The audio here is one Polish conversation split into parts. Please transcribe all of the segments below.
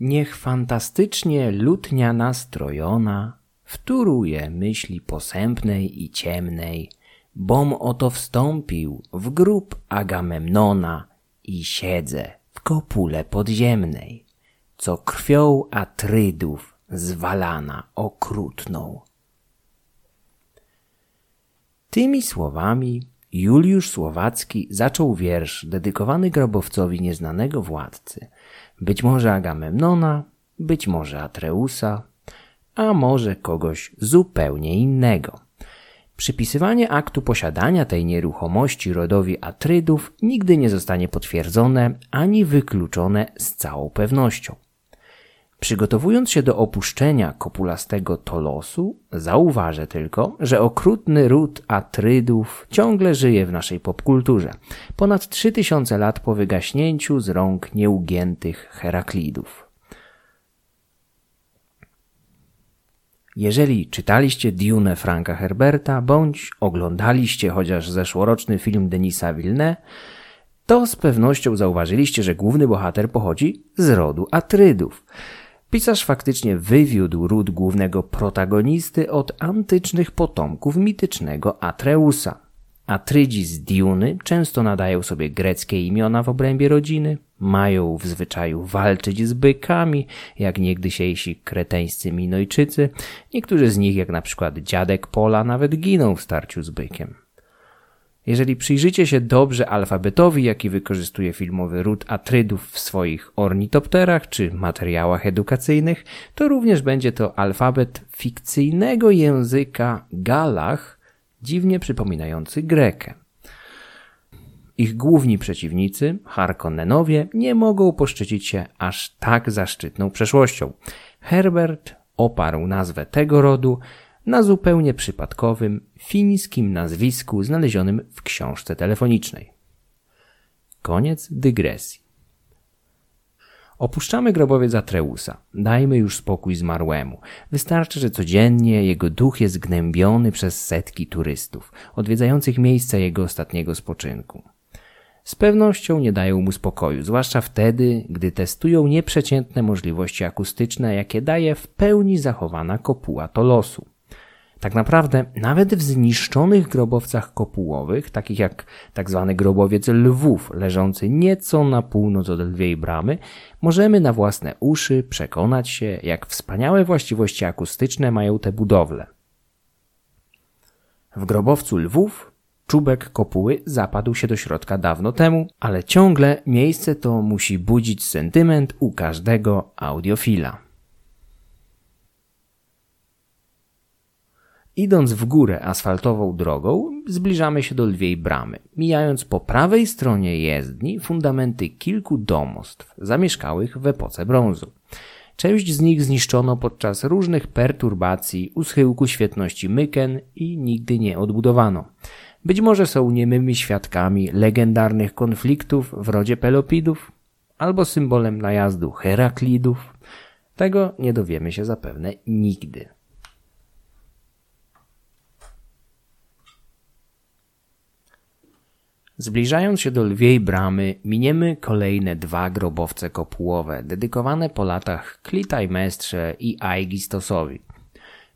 Niech fantastycznie lutnia nastrojona wtóruje myśli posępnej i ciemnej, bom oto wstąpił w grób Agamemnona i siedzę w kopule podziemnej, co krwią Atrydów zwalana okrutną. Tymi słowami Juliusz Słowacki zaczął wiersz dedykowany grobowcowi nieznanego władcy, być może Agamemnona, być może Atreusa, a może kogoś zupełnie innego. Przypisywanie aktu posiadania tej nieruchomości rodowi Atrydów nigdy nie zostanie potwierdzone ani wykluczone z całą pewnością. Przygotowując się do opuszczenia kopulastego Tolosu, zauważę tylko, że okrutny ród Atrydów ciągle żyje w naszej popkulturze, ponad 3000 lat po wygaśnięciu z rąk nieugiętych Heraklidów. Jeżeli czytaliście Dune Franka Herberta, bądź oglądaliście chociaż zeszłoroczny film Denisa Villeneuve, to z pewnością zauważyliście, że główny bohater pochodzi z rodu Atrydów. Pisarz faktycznie wywiódł ród głównego protagonisty od antycznych potomków mitycznego Atreusa. Atrydzi z Diuny często nadają sobie greckie imiona w obrębie rodziny, mają w zwyczaju walczyć z bykami, jak niegdysiejsi kreteńscy Minojczycy. Niektórzy z nich, jak na przykład dziadek Pola, nawet giną w starciu z bykiem. Jeżeli przyjrzycie się dobrze alfabetowi, jaki wykorzystuje filmowy ród Atrydów w swoich ornitopterach czy materiałach edukacyjnych, to również będzie to alfabet fikcyjnego języka Galach, dziwnie przypominający Grekę. Ich główni przeciwnicy, Harkonnenowie, nie mogą poszczycić się aż tak zaszczytną przeszłością. Herbert oparł nazwę tego rodu na zupełnie przypadkowym, fińskim nazwisku znalezionym w książce telefonicznej. Koniec dygresji. Opuszczamy grobowiec Atreusa. Dajmy już spokój zmarłemu. Wystarczy, że codziennie jego duch jest gnębiony przez setki turystów, odwiedzających miejsce jego ostatniego spoczynku. Z pewnością nie dają mu spokoju, zwłaszcza wtedy, gdy testują nieprzeciętne możliwości akustyczne, jakie daje w pełni zachowana kopuła Tolosu. Tak naprawdę, nawet w zniszczonych grobowcach kopułowych, takich jak tzw. Tak grobowiec lwów, leżący nieco na północ od lwiej bramy, możemy na własne uszy przekonać się, jak wspaniałe właściwości akustyczne mają te budowle. W grobowcu lwów czubek kopuły zapadł się do środka dawno temu, ale ciągle miejsce to musi budzić sentyment u każdego audiofila. Idąc w górę asfaltową drogą, zbliżamy się do lwiej bramy, mijając po prawej stronie jezdni fundamenty kilku domostw zamieszkałych w epoce brązu. Część z nich zniszczono podczas różnych perturbacji u schyłku świetności Myken i nigdy nie odbudowano. Być może są niemymi świadkami legendarnych konfliktów w rodzie Pelopidów, albo symbolem najazdu Heraklidów. Tego nie dowiemy się zapewne nigdy. Zbliżając się do lwiej bramy, miniemy kolejne dwa grobowce kopułowe, dedykowane po latach Klitajmestrze i Aigistosowi.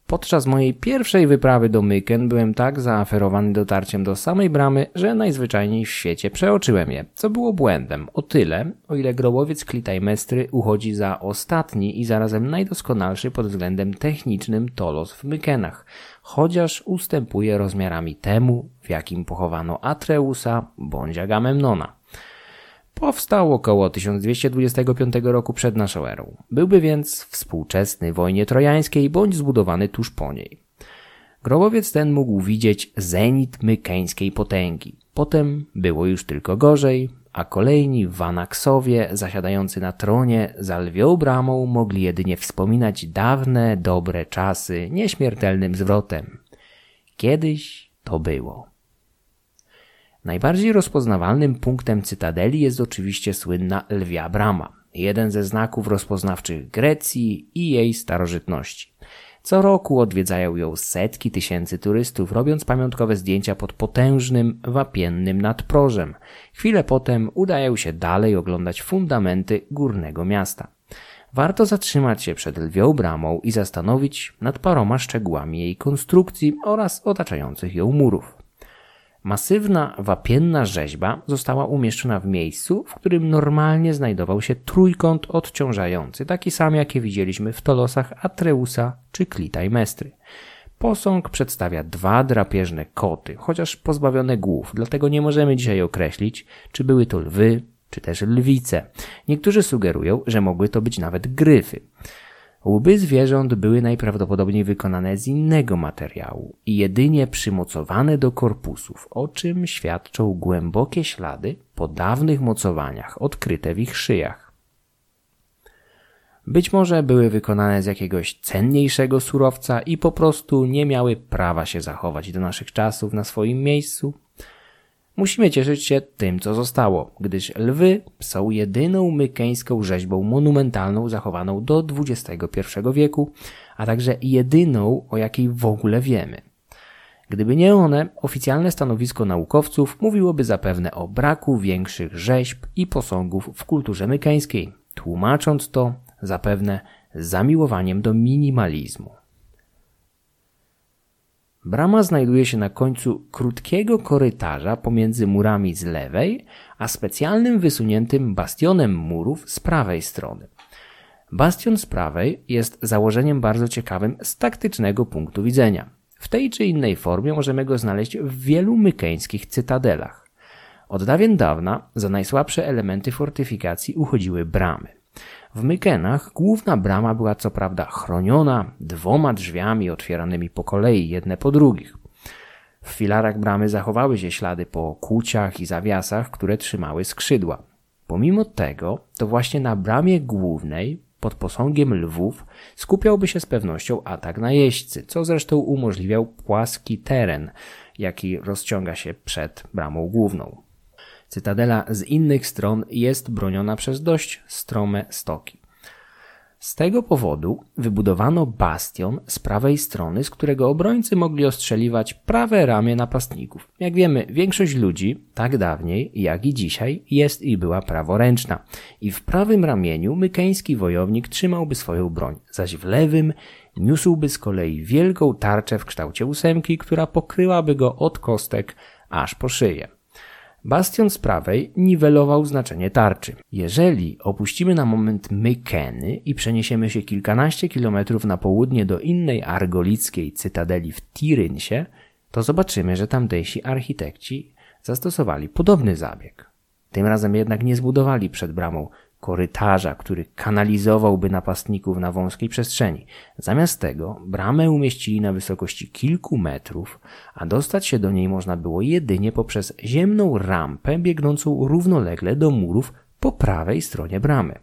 Podczas mojej pierwszej wyprawy do Myken byłem tak zaaferowany dotarciem do samej bramy, że najzwyczajniej w świecie przeoczyłem je, co było błędem. O tyle, o ile grobowiec Klitajmestry uchodzi za ostatni i zarazem najdoskonalszy pod względem technicznym tolos w Mykenach, chociaż ustępuje rozmiarami temu, w jakim pochowano Atreusa bądź Agamemnona. Powstał około 1225 roku przed naszą erą. Byłby więc współczesny wojnie trojańskiej bądź zbudowany tuż po niej. Grobowiec ten mógł widzieć zenit mykeńskiej potęgi. Potem było już tylko gorzej, a kolejni Wanaksowie zasiadający na tronie za lwią bramą mogli jedynie wspominać dawne, dobre czasy nieśmiertelnym zwrotem. Kiedyś to było. Najbardziej rozpoznawalnym punktem cytadeli jest oczywiście słynna lwia brama, jeden ze znaków rozpoznawczych Grecji i jej starożytności. Co roku odwiedzają ją setki tysięcy turystów, robiąc pamiątkowe zdjęcia pod potężnym, wapiennym nadprożem. Chwilę potem udają się dalej oglądać fundamenty górnego miasta. warto zatrzymać się przed lwią bramą i zastanowić nad paroma szczegółami jej konstrukcji oraz otaczających ją murów. Masywna, wapienna rzeźba została umieszczona w miejscu, w którym normalnie znajdował się trójkąt odciążający, taki sam jakie widzieliśmy w tolosach Atreusa czy Klitajmestry. Posąg przedstawia dwa drapieżne koty, chociaż pozbawione głów, dlatego nie możemy dzisiaj określić, czy były to lwy, czy też lwice. Niektórzy sugerują, że mogły to być nawet gryfy. Łby zwierząt były najprawdopodobniej wykonane z innego materiału i jedynie przymocowane do korpusów, o czym świadczą głębokie ślady po dawnych mocowaniach odkryte w ich szyjach. Być może były wykonane z jakiegoś cenniejszego surowca i po prostu nie miały prawa się zachować do naszych czasów na swoim miejscu. Musimy cieszyć się tym, co zostało, gdyż lwy są jedyną mykeńską rzeźbą monumentalną zachowaną do XXI wieku, a także jedyną, o jakiej w ogóle wiemy. Gdyby nie one, oficjalne stanowisko naukowców mówiłoby zapewne o braku większych rzeźb i posągów w kulturze mykeńskiej, tłumacząc to zapewne zamiłowaniem do minimalizmu. Brama znajduje się na końcu krótkiego korytarza pomiędzy murami z lewej, a specjalnym wysuniętym bastionem murów z prawej strony. Bastion z prawej jest założeniem bardzo ciekawym z taktycznego punktu widzenia. W tej czy innej formie możemy go znaleźć w wielu mykeńskich cytadelach. Od dawien dawna za najsłabsze elementy fortyfikacji uchodziły bramy. W Mykenach główna brama była co prawda chroniona dwoma drzwiami otwieranymi po kolei, jedne po drugich. W filarach bramy zachowały się ślady po kłóciach i zawiasach, które trzymały skrzydła. Pomimo tego, to właśnie na bramie głównej, pod posągiem lwów, skupiałby się z pewnością atak na jeźdźcy, co zresztą umożliwiał płaski teren, jaki rozciąga się przed bramą główną. Cytadela z innych stron jest broniona przez dość strome stoki. Z tego powodu wybudowano bastion z prawej strony, z którego obrońcy mogli ostrzeliwać prawe ramię napastników. Jak wiemy, większość ludzi, tak dawniej jak i dzisiaj, jest i była praworęczna. I w prawym ramieniu mykeński wojownik trzymałby swoją broń, zaś w lewym niósłby z kolei wielką tarczę w kształcie ósemki, która pokryłaby go od kostek aż po szyję. Bastion z prawej niwelował znaczenie tarczy. Jeżeli opuścimy na moment Mykeny i przeniesiemy się kilkanaście kilometrów na południe do innej argolickiej cytadeli w Tirynsie, to zobaczymy, że tamtejsi architekci zastosowali podobny zabieg. Tym razem jednak nie zbudowali przed bramą korytarza, który kanalizowałby napastników na wąskiej przestrzeni. Zamiast tego bramę umieścili na wysokości kilku metrów, a dostać się do niej można było jedynie poprzez ziemną rampę biegnącą równolegle do murów po prawej stronie bramy.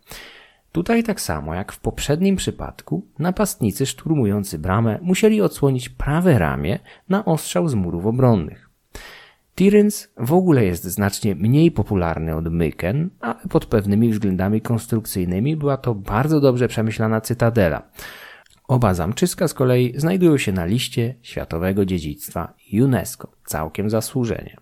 Tutaj tak samo jak w poprzednim przypadku, napastnicy szturmujący bramę musieli odsłonić prawe ramię na ostrzał z murów obronnych. Tiryns w ogóle jest znacznie mniej popularny od Myken, ale pod pewnymi względami konstrukcyjnymi była to bardzo dobrze przemyślana cytadela. Oba zamczyska z kolei znajdują się na liście światowego dziedzictwa UNESCO, całkiem zasłużenie.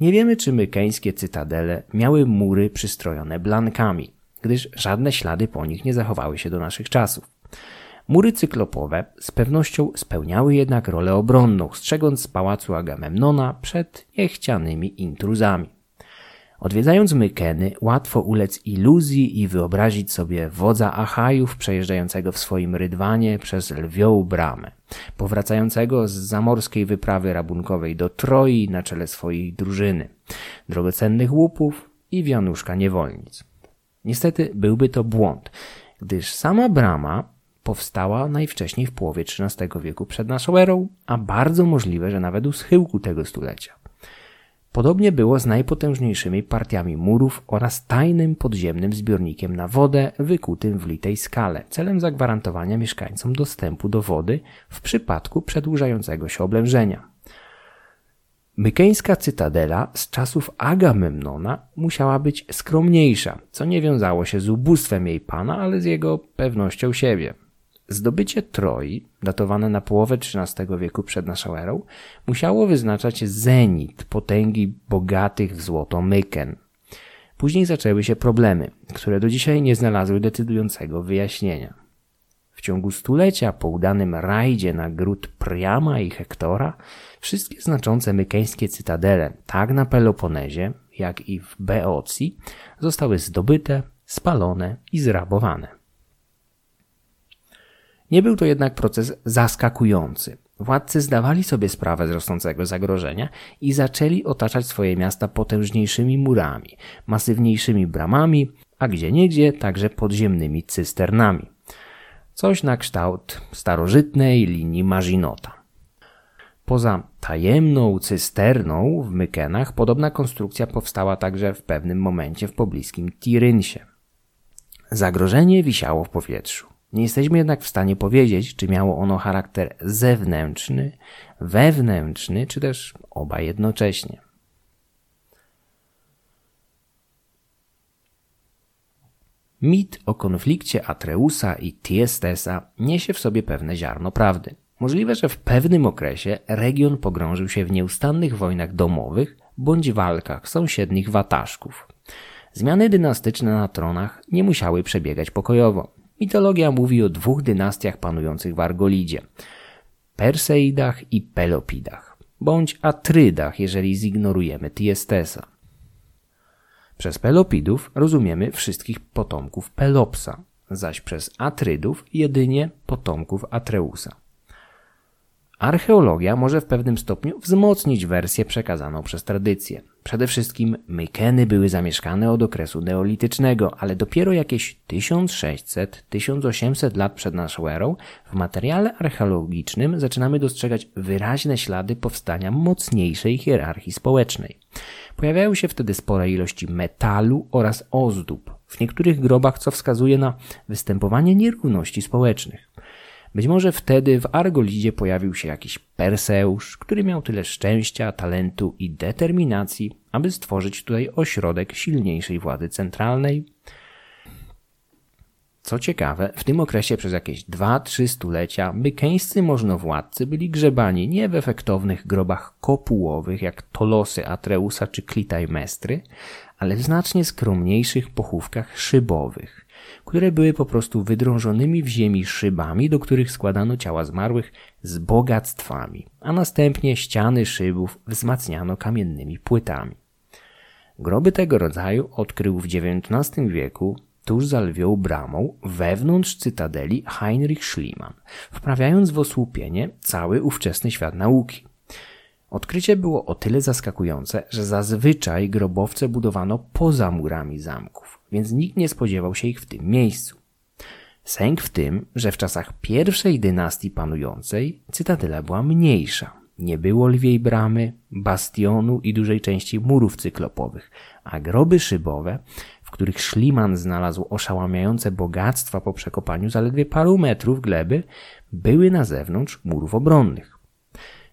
Nie wiemy, czy mykeńskie cytadele miały mury przystrojone blankami, gdyż żadne ślady po nich nie zachowały się do naszych czasów. Mury cyklopowe z pewnością spełniały jednak rolę obronną, strzegąc pałacu Agamemnona przed niechcianymi intruzami. Odwiedzając Mykeny, łatwo ulec iluzji i wyobrazić sobie wodza Achajów przejeżdżającego w swoim rydwanie przez lwią bramę, powracającego z zamorskiej wyprawy rabunkowej do Troi na czele swojej drużyny, drogocennych łupów i wianuszka niewolnic. Niestety byłby to błąd, gdyż sama brama powstała najwcześniej w połowie XIII wieku przed naszą erą, a bardzo możliwe, że nawet u schyłku tego stulecia. Podobnie było z najpotężniejszymi partiami murów oraz tajnym podziemnym zbiornikiem na wodę wykutym w litej skale, celem zagwarantowania mieszkańcom dostępu do wody w przypadku przedłużającego się oblężenia. Mykeńska cytadela z czasów Agamemnona musiała być skromniejsza, co nie wiązało się z ubóstwem jej pana, ale z jego pewnością siebie. Zdobycie Troi, datowane na połowę XIII wieku przed naszą erą, musiało wyznaczać zenit potęgi bogatych w złoto Myken. Później zaczęły się problemy, które do dzisiaj nie znalazły decydującego wyjaśnienia. W ciągu stulecia po udanym rajdzie na gród Priama i Hektora, wszystkie znaczące mykeńskie cytadele, tak na Peloponezie, jak i w Beocji, zostały zdobyte, spalone i zrabowane. Nie był to jednak proces zaskakujący. Władcy zdawali sobie sprawę z rosnącego zagrożenia i zaczęli otaczać swoje miasta potężniejszymi murami, masywniejszymi bramami, a gdzieniegdzie także podziemnymi cysternami. Coś na kształt starożytnej linii Maginota. Poza tajemną cysterną w Mykenach podobna konstrukcja powstała także w pewnym momencie w pobliskim Tirynsie. Zagrożenie wisiało w powietrzu. Nie jesteśmy jednak w stanie powiedzieć, czy miało ono charakter zewnętrzny, wewnętrzny, czy też oba jednocześnie. Mit o konflikcie Atreusa i Tiestesa niesie w sobie pewne ziarno prawdy. Możliwe, że w pewnym okresie region pogrążył się w nieustannych wojnach domowych bądź walkach sąsiednich wataszków. Zmiany dynastyczne na tronach nie musiały przebiegać pokojowo. Mitologia mówi o dwóch dynastiach panujących w Argolidzie. Perseidach i Pelopidach, bądź Atrydach, jeżeli zignorujemy Tiestesa. Przez Pelopidów rozumiemy wszystkich potomków Pelopsa, zaś przez Atrydów jedynie potomków Atreusa. Archeologia może w pewnym stopniu wzmocnić wersję przekazaną przez tradycję. Przede wszystkim Mykeny były zamieszkane od okresu neolitycznego, ale dopiero jakieś 1600-1800 lat przed naszą erą w materiale archeologicznym zaczynamy dostrzegać wyraźne ślady powstania mocniejszej hierarchii społecznej. Pojawiają się wtedy spore ilości metalu oraz ozdób w niektórych grobach, co wskazuje na występowanie nierówności społecznych. Być może wtedy w Argolidzie pojawił się jakiś Perseusz, który miał tyle szczęścia, talentu i determinacji, aby stworzyć tutaj ośrodek silniejszej władzy centralnej. Co ciekawe, w tym okresie przez jakieś 2-3 stulecia mykeńscy możnowładcy byli grzebani nie w efektownych grobach kopułowych jak Tolosy Atreusa czy Klitajmestry, ale w znacznie skromniejszych pochówkach szybowych, które były po prostu wydrążonymi w ziemi szybami, do których składano ciała zmarłych z bogactwami, a następnie ściany szybów wzmacniano kamiennymi płytami. Groby tego rodzaju odkrył w XIX wieku tuż za lwią bramą wewnątrz cytadeli Heinrich Schliemann, wprawiając w osłupienie cały ówczesny świat nauki. Odkrycie było o tyle zaskakujące, że zazwyczaj grobowce budowano poza murami zamków więc nikt nie spodziewał się ich w tym miejscu. Sęk w tym, że w czasach pierwszej dynastii panującej cytadela była mniejsza. Nie było lwiej bramy, bastionu i dużej części murów cyklopowych, a groby szybowe, w których Szliman znalazł oszałamiające bogactwa po przekopaniu zaledwie paru metrów gleby, były na zewnątrz murów obronnych.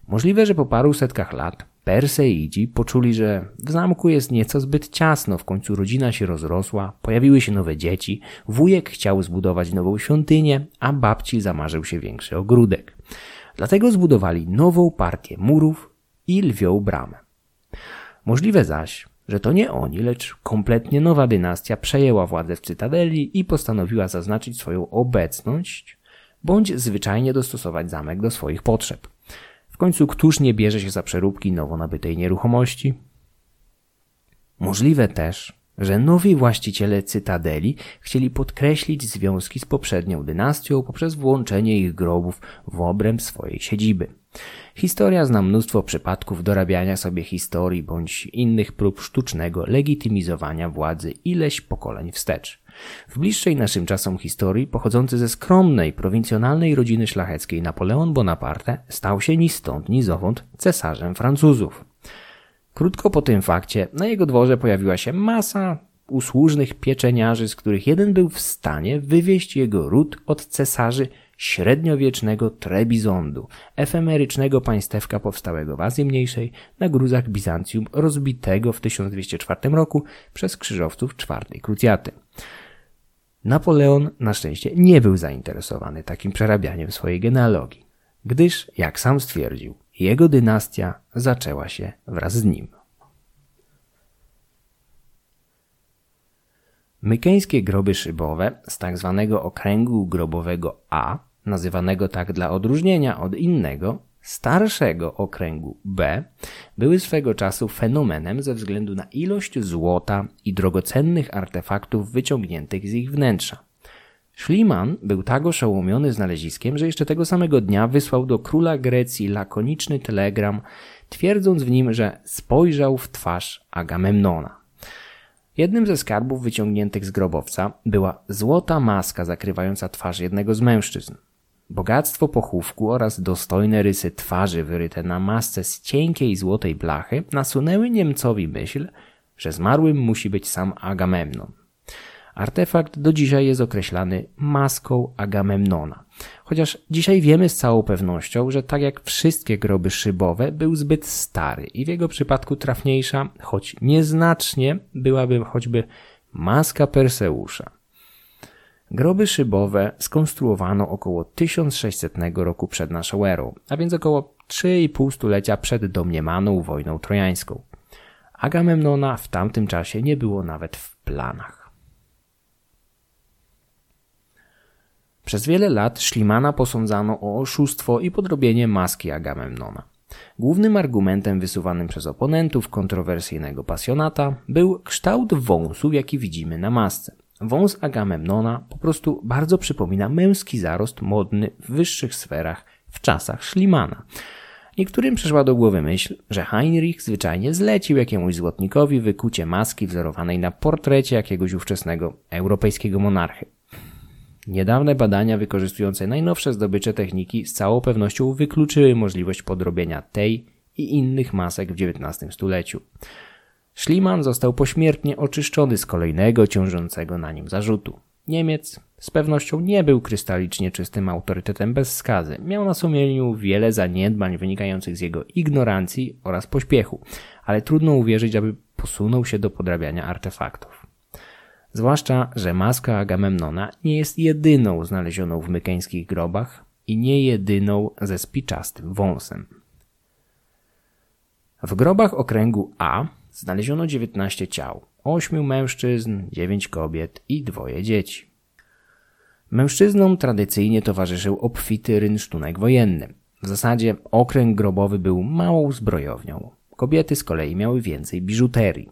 Możliwe, że po paru setkach lat Perseidzi poczuli, że w zamku jest nieco zbyt ciasno, w końcu rodzina się rozrosła, pojawiły się nowe dzieci, wujek chciał zbudować nową świątynię, a babci zamarzył się większy ogródek. Dlatego zbudowali nową partię murów i lwią bramę. Możliwe zaś, że to nie oni, lecz kompletnie nowa dynastia przejęła władzę w Cytadeli i postanowiła zaznaczyć swoją obecność, bądź zwyczajnie dostosować zamek do swoich potrzeb. W końcu któż nie bierze się za przeróbki nowo nabytej nieruchomości? Możliwe też, że nowi właściciele Cytadeli chcieli podkreślić związki z poprzednią dynastią poprzez włączenie ich grobów w obręb swojej siedziby. Historia zna mnóstwo przypadków dorabiania sobie historii bądź innych prób sztucznego legitymizowania władzy ileś pokoleń wstecz. W bliższej naszym czasom historii, pochodzący ze skromnej, prowincjonalnej rodziny szlacheckiej Napoleon Bonaparte stał się ni stąd, ni zowąd cesarzem Francuzów. Krótko po tym fakcie na jego dworze pojawiła się masa usłużnych pieczeniarzy, z których jeden był w stanie wywieźć jego ród od cesarzy średniowiecznego Trebizondu, efemerycznego państewka powstałego w Azji Mniejszej na gruzach Bizancjum rozbitego w 1204 roku przez krzyżowców czwartej krucjaty. Napoleon na szczęście nie był zainteresowany takim przerabianiem swojej genealogii, gdyż, jak sam stwierdził, jego dynastia zaczęła się wraz z nim. Mykeńskie groby szybowe z tak zwanego okręgu grobowego A, nazywanego tak dla odróżnienia od innego, starszego okręgu B, były swego czasu fenomenem ze względu na ilość złota i drogocennych artefaktów wyciągniętych z ich wnętrza. Schliemann był tak oszołomiony znaleziskiem, że jeszcze tego samego dnia wysłał do króla Grecji lakoniczny telegram, twierdząc w nim, że spojrzał w twarz Agamemnona. Jednym ze skarbów wyciągniętych z grobowca była złota maska zakrywająca twarz jednego z mężczyzn. Bogactwo pochówku oraz dostojne rysy twarzy wyryte na masce z cienkiej złotej blachy nasunęły Niemcowi myśl, że zmarłym musi być sam Agamemnon. Artefakt do dzisiaj jest określany maską Agamemnona. Chociaż dzisiaj wiemy z całą pewnością, że tak jak wszystkie groby szybowe, był zbyt stary i w jego przypadku trafniejsza, choć nieznacznie, byłaby choćby maska Perseusza. Groby szybowe skonstruowano około 1600 roku przed naszą erą, a więc około 3,5 stulecia przed domniemaną wojną trojańską. Agamemnona w tamtym czasie nie było nawet w planach. Przez wiele lat Szlimana posądzano o oszustwo i podrobienie maski Agamemnona. Głównym argumentem wysuwanym przez oponentów kontrowersyjnego pasjonata był kształt wąsu, jaki widzimy na masce. Wąs Agamemnona po prostu bardzo przypomina męski zarost modny w wyższych sferach w czasach Szlimana. Niektórym przyszła do głowy myśl, że Heinrich zwyczajnie zlecił jakiemuś złotnikowi wykucie maski wzorowanej na portrecie jakiegoś ówczesnego europejskiego monarchy. Niedawne badania wykorzystujące najnowsze zdobycze techniki z całą pewnością wykluczyły możliwość podrobienia tej i innych masek w XIX stuleciu. Schliemann został pośmiertnie oczyszczony z kolejnego ciążącego na nim zarzutu. Niemiec z pewnością nie był krystalicznie czystym autorytetem bez skazy. Miał na sumieniu wiele zaniedbań wynikających z jego ignorancji oraz pośpiechu, ale trudno uwierzyć, aby posunął się do podrabiania artefaktów. Zwłaszcza, że maska Agamemnona nie jest jedyną znalezioną w mykeńskich grobach i nie jedyną ze spiczastym wąsem. W grobach okręgu A znaleziono 19 ciał, 8 mężczyzn, 9 kobiet i dwoje dzieci. Mężczyznom tradycyjnie towarzyszył obfity rynsztunek wojenny. W zasadzie okręg grobowy był małą zbrojownią. Kobiety z kolei miały więcej biżuterii.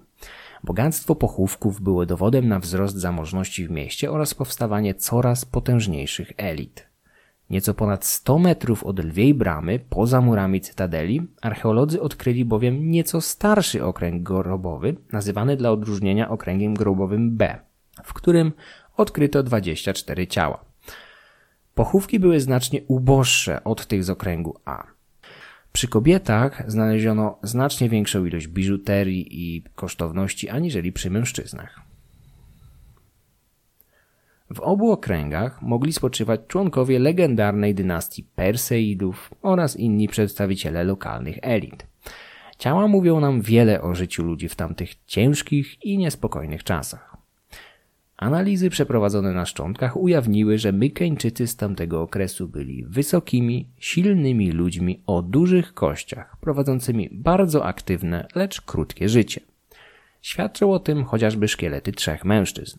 Bogactwo pochówków było dowodem na wzrost zamożności w mieście oraz powstawanie coraz potężniejszych elit. Nieco ponad 100 metrów od lwiej bramy, poza murami cytadeli, archeolodzy odkryli bowiem nieco starszy okręg grobowy, nazywany dla odróżnienia okręgiem grobowym B, w którym odkryto 24 ciała. Pochówki były znacznie uboższe od tych z okręgu A. Przy kobietach znaleziono znacznie większą ilość biżuterii i kosztowności aniżeli przy mężczyznach. W obu okręgach mogli spoczywać członkowie legendarnej dynastii Perseidów oraz inni przedstawiciele lokalnych elit. Ciała mówią nam wiele o życiu ludzi w tamtych ciężkich i niespokojnych czasach. Analizy przeprowadzone na szczątkach ujawniły, że Mykeńczycy z tamtego okresu byli wysokimi, silnymi ludźmi o dużych kościach, prowadzącymi bardzo aktywne, lecz krótkie życie. Świadczą o tym chociażby szkielety trzech mężczyzn.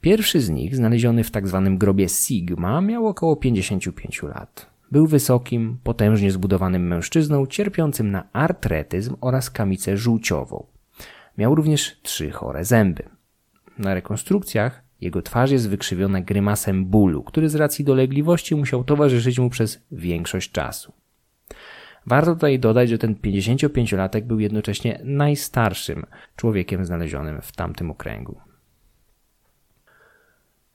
Pierwszy z nich, znaleziony w tzw. Tak grobie Sigma, miał około 55 lat. Był wysokim, potężnie zbudowanym mężczyzną, cierpiącym na artretyzm oraz kamicę żółciową. Miał również trzy chore zęby. Na rekonstrukcjach jego twarz jest wykrzywiona grymasem bólu, który z racji dolegliwości musiał towarzyszyć mu przez większość czasu. Warto tutaj dodać, że ten 55-latek był jednocześnie najstarszym człowiekiem znalezionym w tamtym okręgu.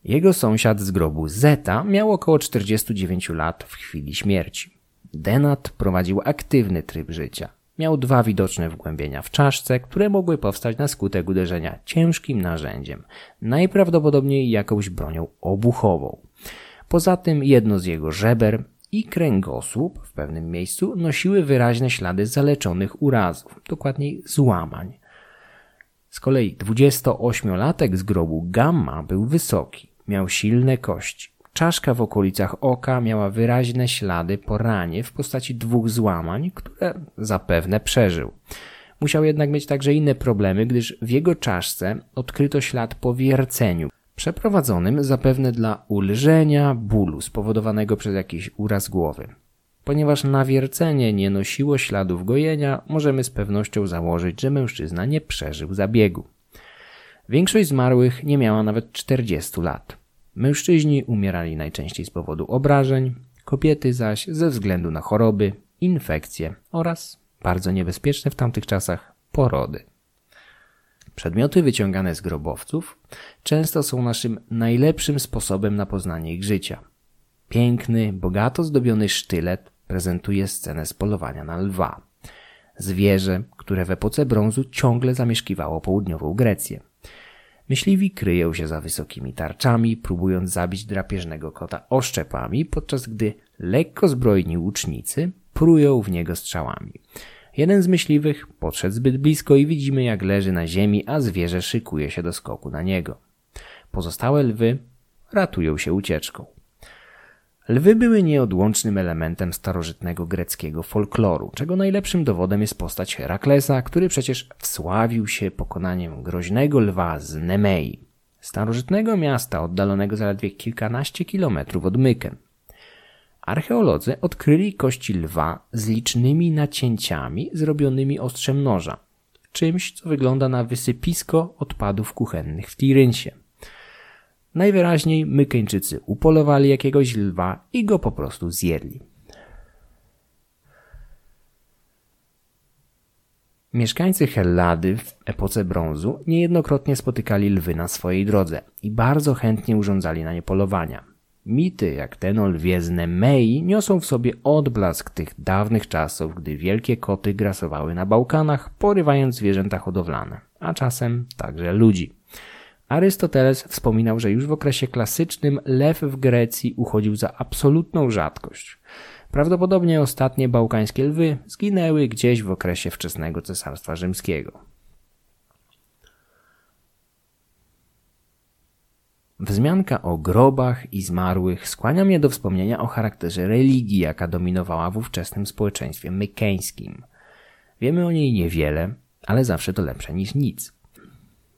Jego sąsiad z grobu Zeta miał około 49 lat w chwili śmierci. Denat prowadził aktywny tryb życia. Miał dwa widoczne wgłębienia w czaszce, które mogły powstać na skutek uderzenia ciężkim narzędziem, najprawdopodobniej jakąś bronią obuchową. Poza tym jedno z jego żeber i kręgosłup w pewnym miejscu nosiły wyraźne ślady zaleczonych urazów, dokładniej złamań. Z kolei 28-latek z grobu Gamma był wysoki, miał silne kości, Czaszka w okolicach oka miała wyraźne ślady po ranie w postaci dwóch złamań, które zapewne przeżył. Musiał jednak mieć także inne problemy, gdyż w jego czaszce odkryto ślad po wierceniu, przeprowadzonym zapewne dla ulżenia bólu spowodowanego przez jakiś uraz głowy. Ponieważ nawiercenie nie nosiło śladów gojenia, możemy z pewnością założyć, że mężczyzna nie przeżył zabiegu. Większość zmarłych nie miała nawet 40 lat. Mężczyźni umierali najczęściej z powodu obrażeń, kobiety zaś ze względu na choroby, infekcje oraz, bardzo niebezpieczne w tamtych czasach, porody. Przedmioty wyciągane z grobowców często są naszym najlepszym sposobem na poznanie ich życia. Piękny, bogato zdobiony sztylet prezentuje scenę z polowania na lwa. Zwierzę, które w epoce brązu ciągle zamieszkiwało południową Grecję. Myśliwi kryją się za wysokimi tarczami, próbując zabić drapieżnego kota oszczepami, podczas gdy lekko zbrojni łucznicy prują w niego strzałami. Jeden z myśliwych podszedł zbyt blisko i widzimy jak leży na ziemi, a zwierzę szykuje się do skoku na niego. Pozostałe lwy ratują się ucieczką. Lwy były nieodłącznym elementem starożytnego greckiego folkloru, czego najlepszym dowodem jest postać Heraklesa, który przecież wsławił się pokonaniem groźnego lwa z Nemei, starożytnego miasta oddalonego zaledwie kilkanaście kilometrów od Myken. Archeolodzy odkryli kości lwa z licznymi nacięciami zrobionymi ostrzem noża, czymś co wygląda na wysypisko odpadów kuchennych w Tirynsie. Najwyraźniej Mykeńczycy upolowali jakiegoś lwa i go po prostu zjedli. Mieszkańcy Hellady w epoce brązu niejednokrotnie spotykali lwy na swojej drodze i bardzo chętnie urządzali na nie polowania. Mity jak ten o lwie z Nemei niosą w sobie odblask tych dawnych czasów, gdy wielkie koty grasowały na Bałkanach, porywając zwierzęta hodowlane, a czasem także ludzi. Arystoteles wspominał, że już w okresie klasycznym lew w Grecji uchodził za absolutną rzadkość. Prawdopodobnie ostatnie bałkańskie lwy zginęły gdzieś w okresie wczesnego cesarstwa rzymskiego. Wzmianka o grobach i zmarłych skłania mnie do wspomnienia o charakterze religii, jaka dominowała w ówczesnym społeczeństwie mykeńskim. Wiemy o niej niewiele, ale zawsze to lepsze niż nic.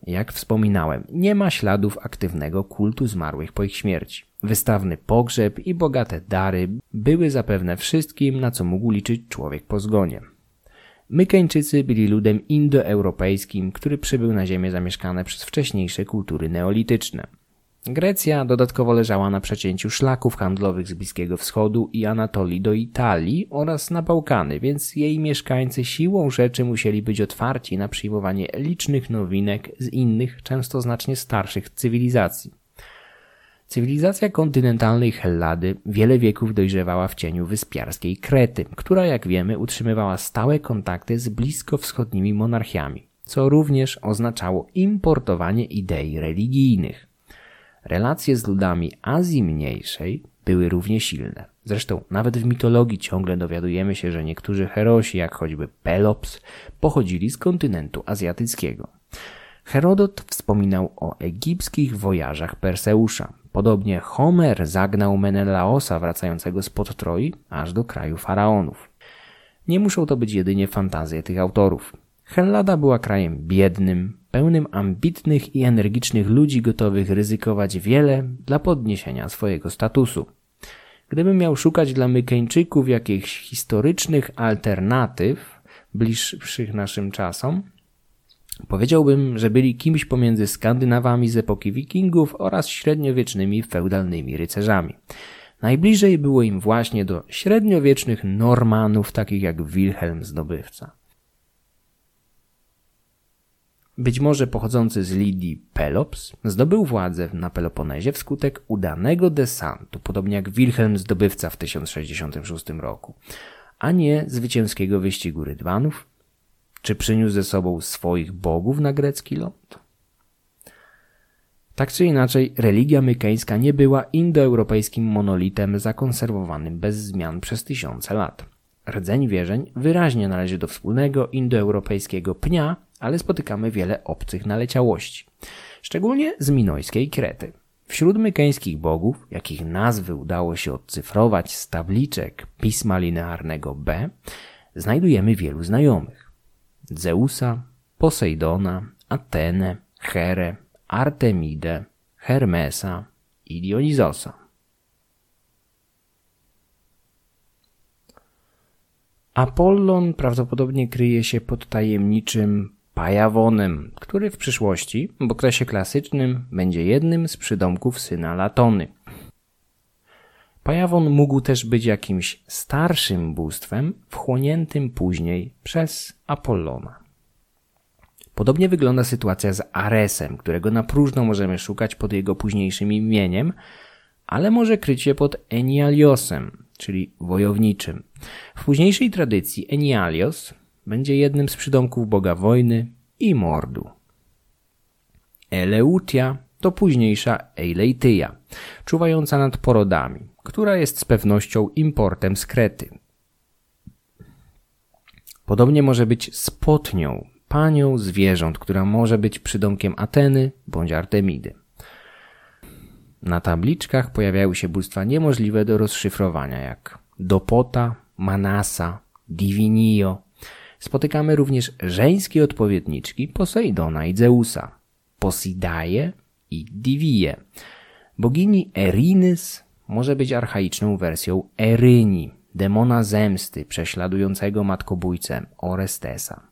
Jak wspominałem, nie ma śladów aktywnego kultu zmarłych po ich śmierci. Wystawny pogrzeb i bogate dary były zapewne wszystkim, na co mógł liczyć człowiek po zgonie. Mykeńczycy byli ludem indoeuropejskim, który przybył na ziemię zamieszkane przez wcześniejsze kultury neolityczne. Grecja dodatkowo leżała na przecięciu szlaków handlowych z Bliskiego Wschodu i Anatolii do Italii oraz na Bałkany, więc jej mieszkańcy siłą rzeczy musieli być otwarci na przyjmowanie licznych nowinek z innych, często znacznie starszych cywilizacji. Cywilizacja kontynentalnej Hellady wiele wieków dojrzewała w cieniu wyspiarskiej Krety, która jak wiemy utrzymywała stałe kontakty z bliskowschodnimi monarchiami, co również oznaczało importowanie idei religijnych. Relacje z ludami Azji Mniejszej były równie silne. Zresztą nawet w mitologii ciągle dowiadujemy się, że niektórzy herosi, jak choćby Pelops, pochodzili z kontynentu azjatyckiego. Herodot wspominał o egipskich wojażach Perseusza. Podobnie Homer zagnał Menelaosa wracającego spod Troi aż do kraju faraonów. Nie muszą to być jedynie fantazje tych autorów. Hellada była krajem biednym, pełnym ambitnych i energicznych ludzi gotowych ryzykować wiele dla podniesienia swojego statusu. Gdybym miał szukać dla Mykeńczyków jakichś historycznych alternatyw bliższych naszym czasom, powiedziałbym, że byli kimś pomiędzy Skandynawami z epoki Wikingów oraz średniowiecznymi feudalnymi rycerzami. Najbliżej było im właśnie do średniowiecznych Normanów, takich jak Wilhelm Zdobywca. Być może pochodzący z Lidii Pelops, zdobył władzę na Peloponezie wskutek udanego desantu, podobnie jak Wilhelm zdobywca w 1066 roku, a nie zwycięskiego wyścigu rydwanów? Czy przyniósł ze sobą swoich bogów na grecki ląd? Tak czy inaczej, religia mykeńska nie była indoeuropejskim monolitem zakonserwowanym bez zmian przez tysiące lat. Rdzeń wierzeń wyraźnie należy do wspólnego indoeuropejskiego pnia, ale spotykamy wiele obcych naleciałości, szczególnie z minojskiej Krety. Wśród mykeńskich bogów, jakich nazwy udało się odcyfrować z tabliczek pisma linearnego B, znajdujemy wielu znajomych. Zeusa, Posejdona, Atenę, Herę, Artemidę, Hermesa i Dionizosa. Apollon prawdopodobnie kryje się pod tajemniczym Pajawonem, który w przyszłości, w okresie klasycznym, będzie jednym z przydomków syna Latony. Pajawon mógł też być jakimś starszym bóstwem, wchłoniętym później przez Apollona. Podobnie wygląda sytuacja z Aresem, którego na próżno możemy szukać pod jego późniejszym imieniem, ale może kryć się pod Enialiosem, czyli wojowniczym. W późniejszej tradycji Enialios będzie jednym z przydomków boga wojny i mordu. Eleutia to późniejsza Eileityja, czuwająca nad porodami, która jest z pewnością importem z Krety. Podobnie może być spotnią, panią zwierząt, która może być przydomkiem Ateny bądź Artemidy. Na tabliczkach pojawiały się bóstwa niemożliwe do rozszyfrowania, jak Dopota, Manasa, Divinio. Spotykamy również żeńskie odpowiedniczki Posejdona i Zeusa, Posidaje i Divie. Bogini Erinys może być archaiczną wersją Eryni, demona zemsty prześladującego matkobójcę Orestesa.